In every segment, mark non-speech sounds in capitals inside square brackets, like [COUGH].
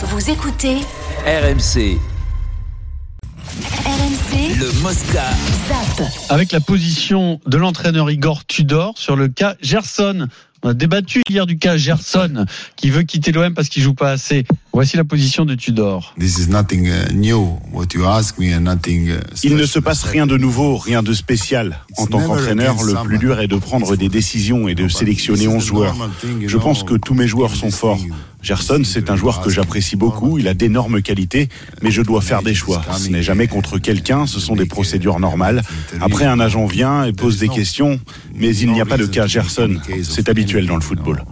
Vous écoutez RMC, RMC le Mosca. Zap. avec la position de l'entraîneur Igor Tudor sur le cas Gerson. On a débattu hier du cas Gerson qui veut quitter l'OM parce qu'il joue pas assez. Voici la position de Tudor. This is nothing new. What you ask me and nothing. Il ne se passe rien de nouveau, rien de spécial. En tant qu'entraîneur, le plus dur est de prendre des décisions et de sélectionner 11 joueurs. Je pense que tous mes joueurs sont forts. Gerson, c'est un joueur que j'apprécie beaucoup, il a d'énormes qualités, mais je dois faire des choix. Ce n'est jamais contre quelqu'un, ce sont des procédures normales. Après, un agent vient et pose des questions, mais il n'y a pas de cas Gerson. C'est habituel dans le football.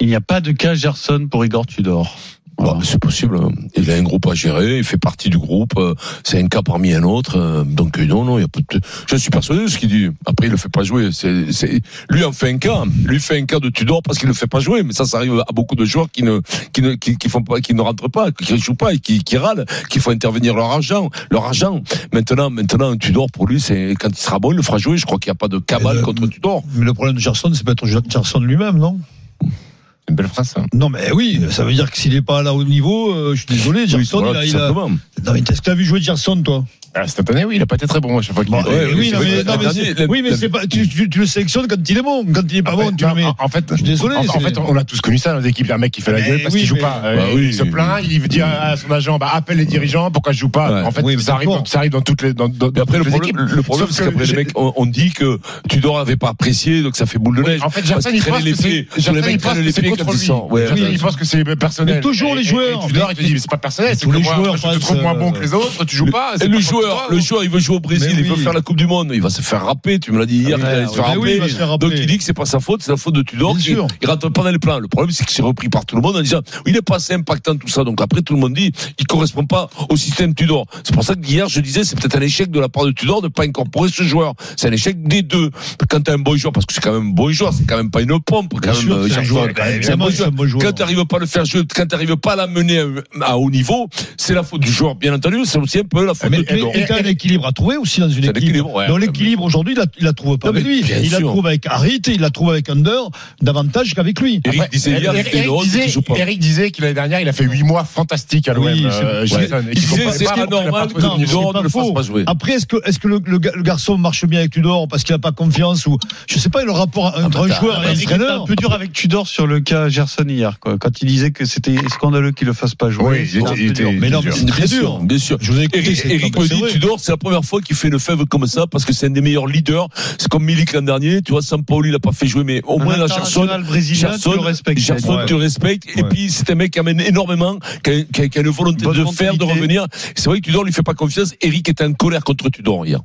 Il n'y a pas de cas Gerson pour Igor Tudor. Bah, c'est possible. Il a un groupe à gérer, il fait partie du groupe. euh, C'est un cas parmi un autre. euh, Donc euh, non, non, il y a pas de... Je suis persuadé de ce qu'il dit. Après, il le fait pas jouer. C'est. Lui en fait un cas. Lui fait un cas de Tudor parce qu'il le fait pas jouer. Mais ça, ça arrive à beaucoup de joueurs qui ne, qui ne, qui, qui font pas, qui ne rentrent pas, qui ne jouent pas et qui, qui râlent, qu'il faut intervenir leur argent, leur argent. Maintenant, maintenant, Tudor pour lui, c'est quand il sera bon, il le fera jouer. Je crois qu'il n'y a pas de cabale le- contre Tudor. Mais le problème de Gerson, c'est peut-être Gerson lui-même, non? Une belle phrase. Non, mais oui, ça veut dire que s'il n'est pas là au niveau, euh, je suis désolé, Gerson, Voilà, il a. il a- simplement. Non, mais est-ce que tu as vu jouer Gerson, toi? Ah, cette année, oui, il a pas été très bon à chaque fois qu'il Bon, est- eh oui, oui, mais, c'est- oui, pas, tu, tu- tu le sélectionnes quand il est bon. Quand il est pas bon, tu le mets. En, en fait, Je suis désolé, En, fait, on a tous connu ça dans les équipes, un mec qui fait la Mais gueule parce oui, qu'il joue mais- pas. Bah Euh, oui. il se plaint, il dit à son agent, bah, appelle les dirigeants, pourquoi je joue pas. En fait, Oui, ça, arrive, dans- ça arrive dans toutes les, après, le problème, équipes. le problème, Sauf c'est qu'après, les mecs, on, dit que Tudor avait pas apprécié, donc ça fait boule de Oui, neige. en fait, Parce Gerson, qu'il il les pieds. Il pense que c'est pieds contre quand ils lui. sortent. Ouais, Gerson, ouais. il pense que c'est personnel. Mais toujours Et- les et- joueurs. Et Tudor, il te dit, Mais- mais c'est pas personnel, c'est tous que les moi, joueurs je te trouve moins bon euh, que les autres, tu joues pas. Le joueur, toi, le ou- joueur, il veut jouer au Brésil, il veut faire la Coupe du Monde, il va se faire rapper, tu me l'as dit hier, il va se faire rapper. il va se faire rapper. Donc il dit que c'est pas sa faute, c'est la faute de Tudor, Bien qui sûr. il rentre pas dans les plans. Le problème, c'est que c'est repris par tout le monde en disant, il n'est pas assez impactant tout ça. Donc après, tout le monde dit, il correspond pas au système Tudor. C'est pour ça que hier, je disais, c'est peut-être un échec de la part de Tudor de pas incorporer ce joueur. C'est un échec des deux. Quand t'as un bon joueur, parce que c'est quand même un bon joueur, c'est quand même pas une pompe, quand même, c'est un bon évidemment, c'est joueur. un bon joueur. Quand t'arrives pas à le faire jouer, quand t'arrives pas à l'amener à, à haut niveau, c'est la faute du joueur, bien entendu. C'est aussi un peu la faute Mais, de mais, Tudor. et t'as un équilibre à trouver aussi dans une équipe. équilibre, ouais. dans l'équilibre aujourd'hui, il la, il la trouve pas Non, avec mais lui. Il la trouve avec Harit et il la trouve avec Under davantage qu'avec lui. Eric disait hier, Eric, disait, qu'il. Eric disait que l'année dernière, il a fait 8 mois fantastiques à l'OM. Oui, euh, c'est- Gerson, Ouais. et Il qu'il disait, compare c'est pas, normal que mais ne le fasse pas jouer. Après, est-ce que, est-ce que le, le ga- le garçon marche bien avec Tudor parce qu'il n'a pas confiance ou je sais pas le rapport entre bah, un t'as- joueur et un entraîneur. un peu dur avec Tudor sur le cas Gerson hier, quoi. Quand il disait que c'était scandaleux qu'il le fasse pas jouer. Oui, il c'était était- un peu il était- dur. Mais non, dur. mais c'est très Bien sûr, bien sûr. Je vous ai écouté, Eric, me c'est dit. Tudor, c'est la première fois qu'il fait une fève comme ça, parce que c'est un des meilleurs leaders. C'est comme Milik l'an dernier, tu vois, Sampaoli l'a pas fait jouer, mais au Un moins la Gerson, brésilien, tu le respectes. Gerson, Ouais. tu le respectes. Et puis, c'est un mec qui amène énormément, qui a, qui a- qui a une volonté Bonne de faire, de revenir. C'est vrai que Tudor lui fait pas confiance. Eric était en colère contre Tudor hier.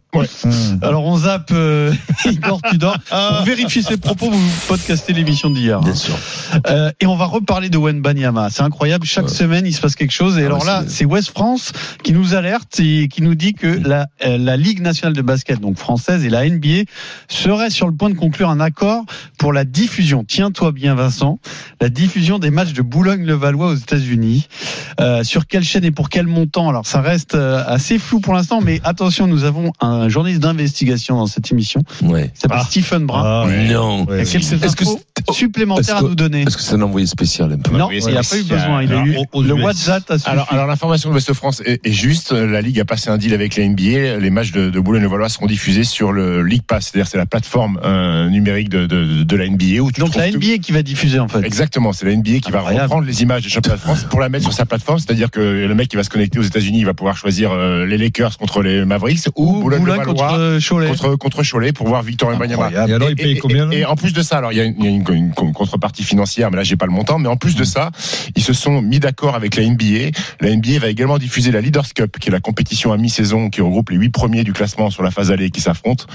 Alors on zappe euh, [LAUGHS] Igor Tudor. Pour vérifier ses propos, vous podcastez l'émission d'hier. Bien sûr. [LAUGHS] Euh, et on va reparler de Wenbanyama. C'est incroyable. Chaque semaine, il se passe quelque chose. Et alors ouais, là, c'est- West France qui nous alerte et qui nous dit que la, euh, la Ligue nationale de basket, donc française, et la NBA seraient sur le point de conclure un accord pour la diffusion. Tiens-toi bien, Vincent. La diffusion des matchs de Boulogne-le-Valois aux États-Unis. Euh, sur quelle chaîne et pour quel montant? Alors, ça reste euh, assez flou pour l'instant, mais attention, nous avons un journaliste d'investigation dans cette émission. Ouais. Il s'appelle Ah. Stephen Brun. Ah, ouais. Non. Ouais. Est-ce que c'est- supplémentaires est-ce à nous donner? Est-ce que c'est un envoyé spécial un peu Non, Oui, il n'y a c'est pas eu besoin. Il a Alors, eu le. WhatsApp a suffi. Alors, alors l'information de West France est, est juste. La Ligue a passé un deal avec la NBA. Les matchs de, de Boulogne-le-Valois seront diffusés sur le League Pass, c'est-à-dire c'est la plateforme euh, numérique de, de, de la NBA où tu Donc la tout- NBA qui va diffuser en fait. Exactement, c'est la NBA qui va reprendre les images des championnats de France pour la mettre sur sa plateforme, c'est-à-dire que le mec qui va se connecter aux États-Unis, il va pouvoir choisir euh, les Lakers contre les Mavericks ou, Ou Boulogne Boulogne-le-Valois contre Cholet. contre, contre Cholet pour voir Victor Wembanyama. Et alors, il paye Et- combien, et, et en plus de ça, alors il y a une, contrepartie financière, mais là j'ai pas le montant. Mais en plus de ça, ils se sont mis d'accord avec la NBA. La NBA va également diffuser la Leaders Cup, qui est la compétition à mi-saison qui regroupe les huit premiers du classement sur la phase allée qui s'affrontent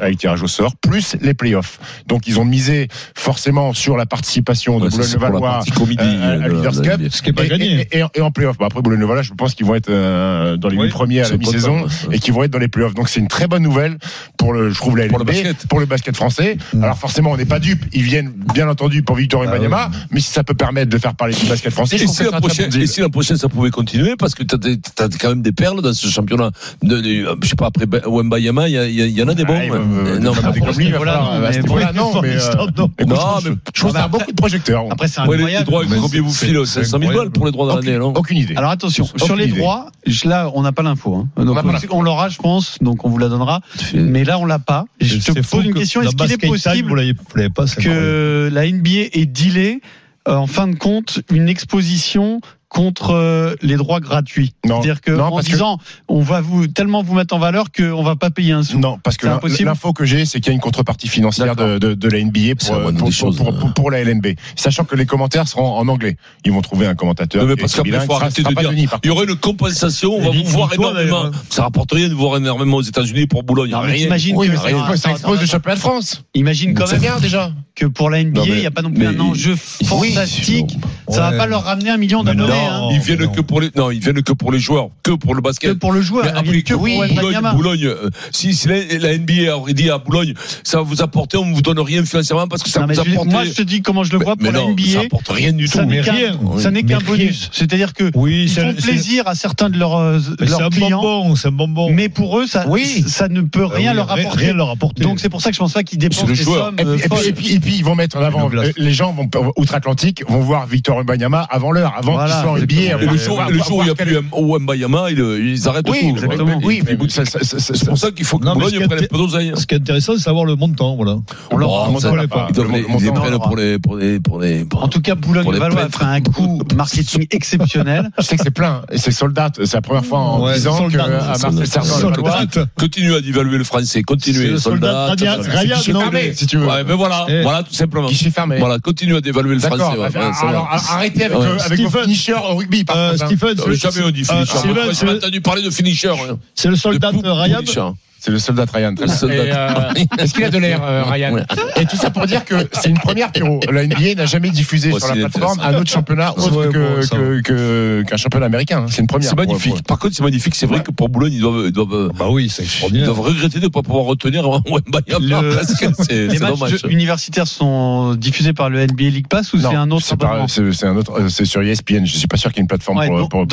avec tirage au sort, plus les playoffs. Donc ils ont misé forcément sur la participation de Ouais, comédie, euh, à la- Leaders Cup. Ce qui est pas Et- gagné. Et, et- et en playoff. Bah, après Boulogne-le-Valois, je pense qu'ils vont être euh, dans les Oui, premiers à la mi-saison et qui vont être dans les playoffs. Donc c'est une très bonne nouvelle pour le, je trouve la Pour le LNB, basket. pour le basket français. Alors forcément, on n'est pas dupe. Ils viennent bien entendu pour Victor Wembanyama, mais si ça peut permettre de faire parler du basket français, je Et trouve si, que la prochaine, bon et si la prochaine ça pouvait continuer parce que t'as, des- t'as quand même des perles dans ce championnat. De, de- je sais pas après Wembayama, il y, y, y en a des bons. Ah, il va- Euh, non, mais comme lui, voilà, mais non, [LAUGHS] mais, euh, je- je trouve que ça a beaucoup de projecteurs. Après, c'est incroyable. combien vous c'est 500 000 balles pour les droits de l'année, non Aucune idée. Alors attention, sur les droits, là on n'a pas l'info. Hein. Pas on, l'info. on l'aura, je pense, donc on vous la donnera. Mais là on l'a pas. Je te pose une que question est-ce qu'il est possible que la NBA ait dealé euh, en fin de compte une exposition contre euh, les droits gratuits. C'est-à-dire que Non, en parce que- disant on va vous tellement vous mettre en valeur qu'on va pas payer un sou. Non, parce que l'info que j'ai, c'est qu'il y a une contrepartie financière de, de, de la NBA pour, la moindre pour, des choses, pour, pour- pour la LNB. Sachant que les commentaires seront en anglais. Ils vont trouver un commentateur. Non, mais parce qu'après, faut arrêter de dire. Denis, Il y aurait une compensation, on va vous voir énormément. Ça rapporte rien de vous voir énormément aux États-Unis pour Boulogne. Non, mais Oui, que ça expose, le championnat de France. Imagine quand même que pour la NBA, il n'y a pas non plus un enjeu fantastique. ça va pas leur ramener un million d'abonnés. Non. hein. Ils viennent non. que pour les, non, ils viennent que pour les joueurs, que pour le Que basket. pour le joueur, après, que pour oui, Boulogne, euh, si, si la, la NBA aurait dit à Boulogne, ça va vous apporter, on vous donne rien financièrement parce que ça Non, vous apporte. moi, je te dis comment je le vois mais pour la non, ça NBA. apporte rien du tout. Ça n'est qu'un rien. ça n'est Mais qu'un rien. bonus. C'est-à-dire que Oui, ils font plaisir à certains de leurs, euh, Mais leurs clients, c'est un bonbon. mais pour eux, ça, Oui. ça ne peut rien Ah oui, leur apporter. Rien leur apporter. Donc c'est pour ça que je pense pas qu'ils dépensent des sommes Et puis, euh, et, puis, ils vont mettre en avant. Les gens vont outre-Atlantique vont voir Victor Wembanyama avant l'heure, avant Voilà, exactement. Et voir- le jour, le jour où il n'y a plus Wembayama, ils, ils arrêtent Oui, tout. exactement. Oui, C'est pour ça qu'il faut que est prenne un peu d'oseille. Ce qui est intéressant, c'est savoir le montant, voilà. On leur- connaît pas. Ils montant, prennent pour les, pour les, pour les. En tout cas, Pour Boulogne les Valois a fait un coup [LAUGHS] marketing exceptionnel. Je sais que c'est plein, et c'est sold out. C'est la première fois en Ouais, 10 ans sold que out. à Marseille. Continue à dévaluer le français, continuez. soldat Ryan, soldat. Si tu veux. Ouais, mais voilà, Eh. voilà, tout simplement. Voilà, continue à dévaluer le français. alors arrêtez avec, euh, vos finishers au rugby. Par Euh, contre, hein. Stephen, Euh, c'est- Jamais on dit finisher. Sylvain, Moi, c'est J'ai le- entendu parler de finisher. hein. c'est le soldat Ryan. C'est le soldat Ryan. Très soldat. Euh, [LAUGHS] Est-ce qu'il a de l'air, euh, Ryan Ouais. Et tout ça pour dire que c'est une première, Pierrot. La NBA n'a jamais diffusé Ouais, sur la plateforme un autre championnat autre Ouais, que- qu'un championnat américain. hein. C'est une première. C'est magnifique. pour- Par contre, c'est magnifique. C'est vrai que pour Boulogne, ils doivent, ils doivent, Bah oui, ils doivent regretter de ne pas pouvoir retenir [LAUGHS] Le- parce que c'est Les matchs dommage. universitaires sont diffusés par le NBA League Pass ou c'est un autre c'est un autre. euh, C'est sur ESPN. Je suis pas sûr qu'il y ait une plateforme Ouais, pour, donc- pour,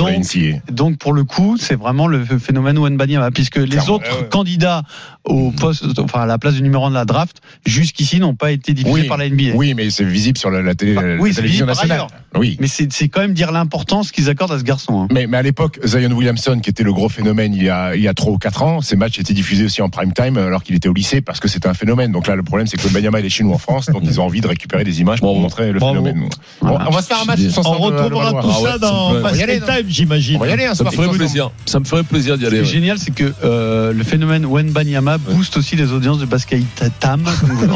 donc- pour le coup, c'est vraiment le phénomène Wembanyama puisque les autres ouais. Candidats au poste, enfin à la place du numéro 1 de la draft, jusqu'ici n'ont pas été diffusés Oui, par la NBA. Oui, mais c'est visible sur la, la télé, Bah, la oui, c'est télévision nationale. Oui. Mais c'est c'est quand même dire l'importance qu'ils accordent à ce garçon. hein. Mais, mais à l'époque, Zion Williamson, qui était le gros phénomène il y a, il y a 3 ou 4 ans, ces matchs étaient diffusés aussi en prime time alors qu'il était au lycée parce que c'était un phénomène. Donc là, le problème, c'est que Banyama il est chez nous en France, donc ils ont envie de récupérer des images pour montrer le Bravo. phénomène. Bon, Voilà. on va se faire un match On tous On ensemble. retrouvera le tout. Ah ouais, ça dans aller, Basket Time, j'imagine. On va y aller un Ça me ferait plaisir. Ça me ferait plaisir d'y Ce qui aller. est génial, c'est que euh, le phénomène Wenbanyama booste aussi les audiences de Basket Tam. [LAUGHS] vous dites.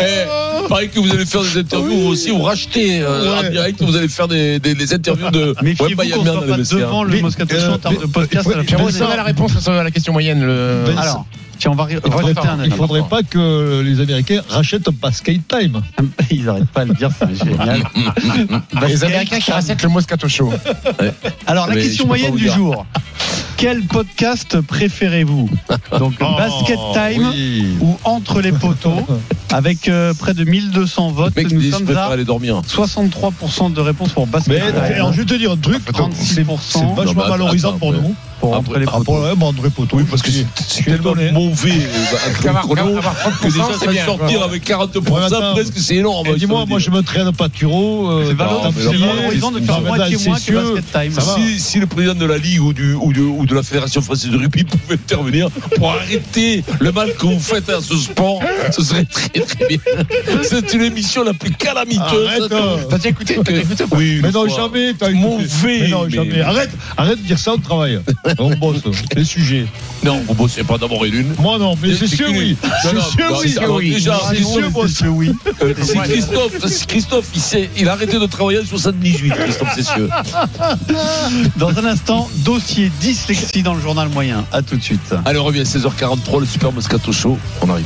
Eh, pareil que vous allez faire des interviews aussi, vous rachetez euh, Ouais. en direct, vous allez faire des, des, des interviews de [LAUGHS] Wembanyama dans pas les devant le Mais, Moscato Show en euh, termes de podcast à la réponse à la question moyenne. Le... Alors, tiens, on va Important. rajouter un Il faudrait pas que les Américains rachètent Basket Time. [LAUGHS] Ils n'arrêtent pas à le dire, c'est génial. les Américains qui rachètent le Moscato Show. Alors, la Mais question pas moyenne du jour. Quel podcast préférez-vous [LAUGHS] Donc, Oh, Basket Time oui. ou Entre les poteaux Avec euh, près de 1200 votes, Mec, nous sommes à aller dormir. 63% de réponses pour Basket Mais Time. alors, je vais te dire un truc, c'est 36%. c'est Non, vachement valorisant attends, pour nous. Pour Après- Entre les Ah, poteaux. bon, André Poteau. Oui, parce que c'est tellement donné. mauvais [LAUGHS] euh, chrono 30%, que déjà s'en sortir avec 40% Ouais, attends. presque, c'est énorme. Je dis-moi, moi je me traîne pas de Turo. euh, C'est valorisant de faire moitié moins que. Basket Time. Si, le président de la Ligue ou, du, ou, de, la Fédération française de rugby pouvait intervenir pour arrêter le mal que vous faites à ce sport, ce serait très très bien. [LAUGHS] C'est une émission la plus calamiteuse. Arrête. T'as déjà écouté Oui, Mais non, jamais. t'as Mauvais, écouté. Mais non, mais- jamais. Arrête, de dire ça, on travaille. [LAUGHS] [LAUGHS] On bosse. Les sujets. Non, vous bossez pas d'abord et l'une. Moi non, mais c'est C'est sûr oui. C'est sûr oui. c'est- alors, déjà, C'est sûr, c'est oui. C'est Christophe, c'est Christophe, il, il a arrêté de travailler en 78, Christophe Cessieux. [LAUGHS] Dans un instant, dossier dyslexie dans le journal moyen. À tout de suite. Allez, on revient à 16h43, le Super Moscato Show. On arrive.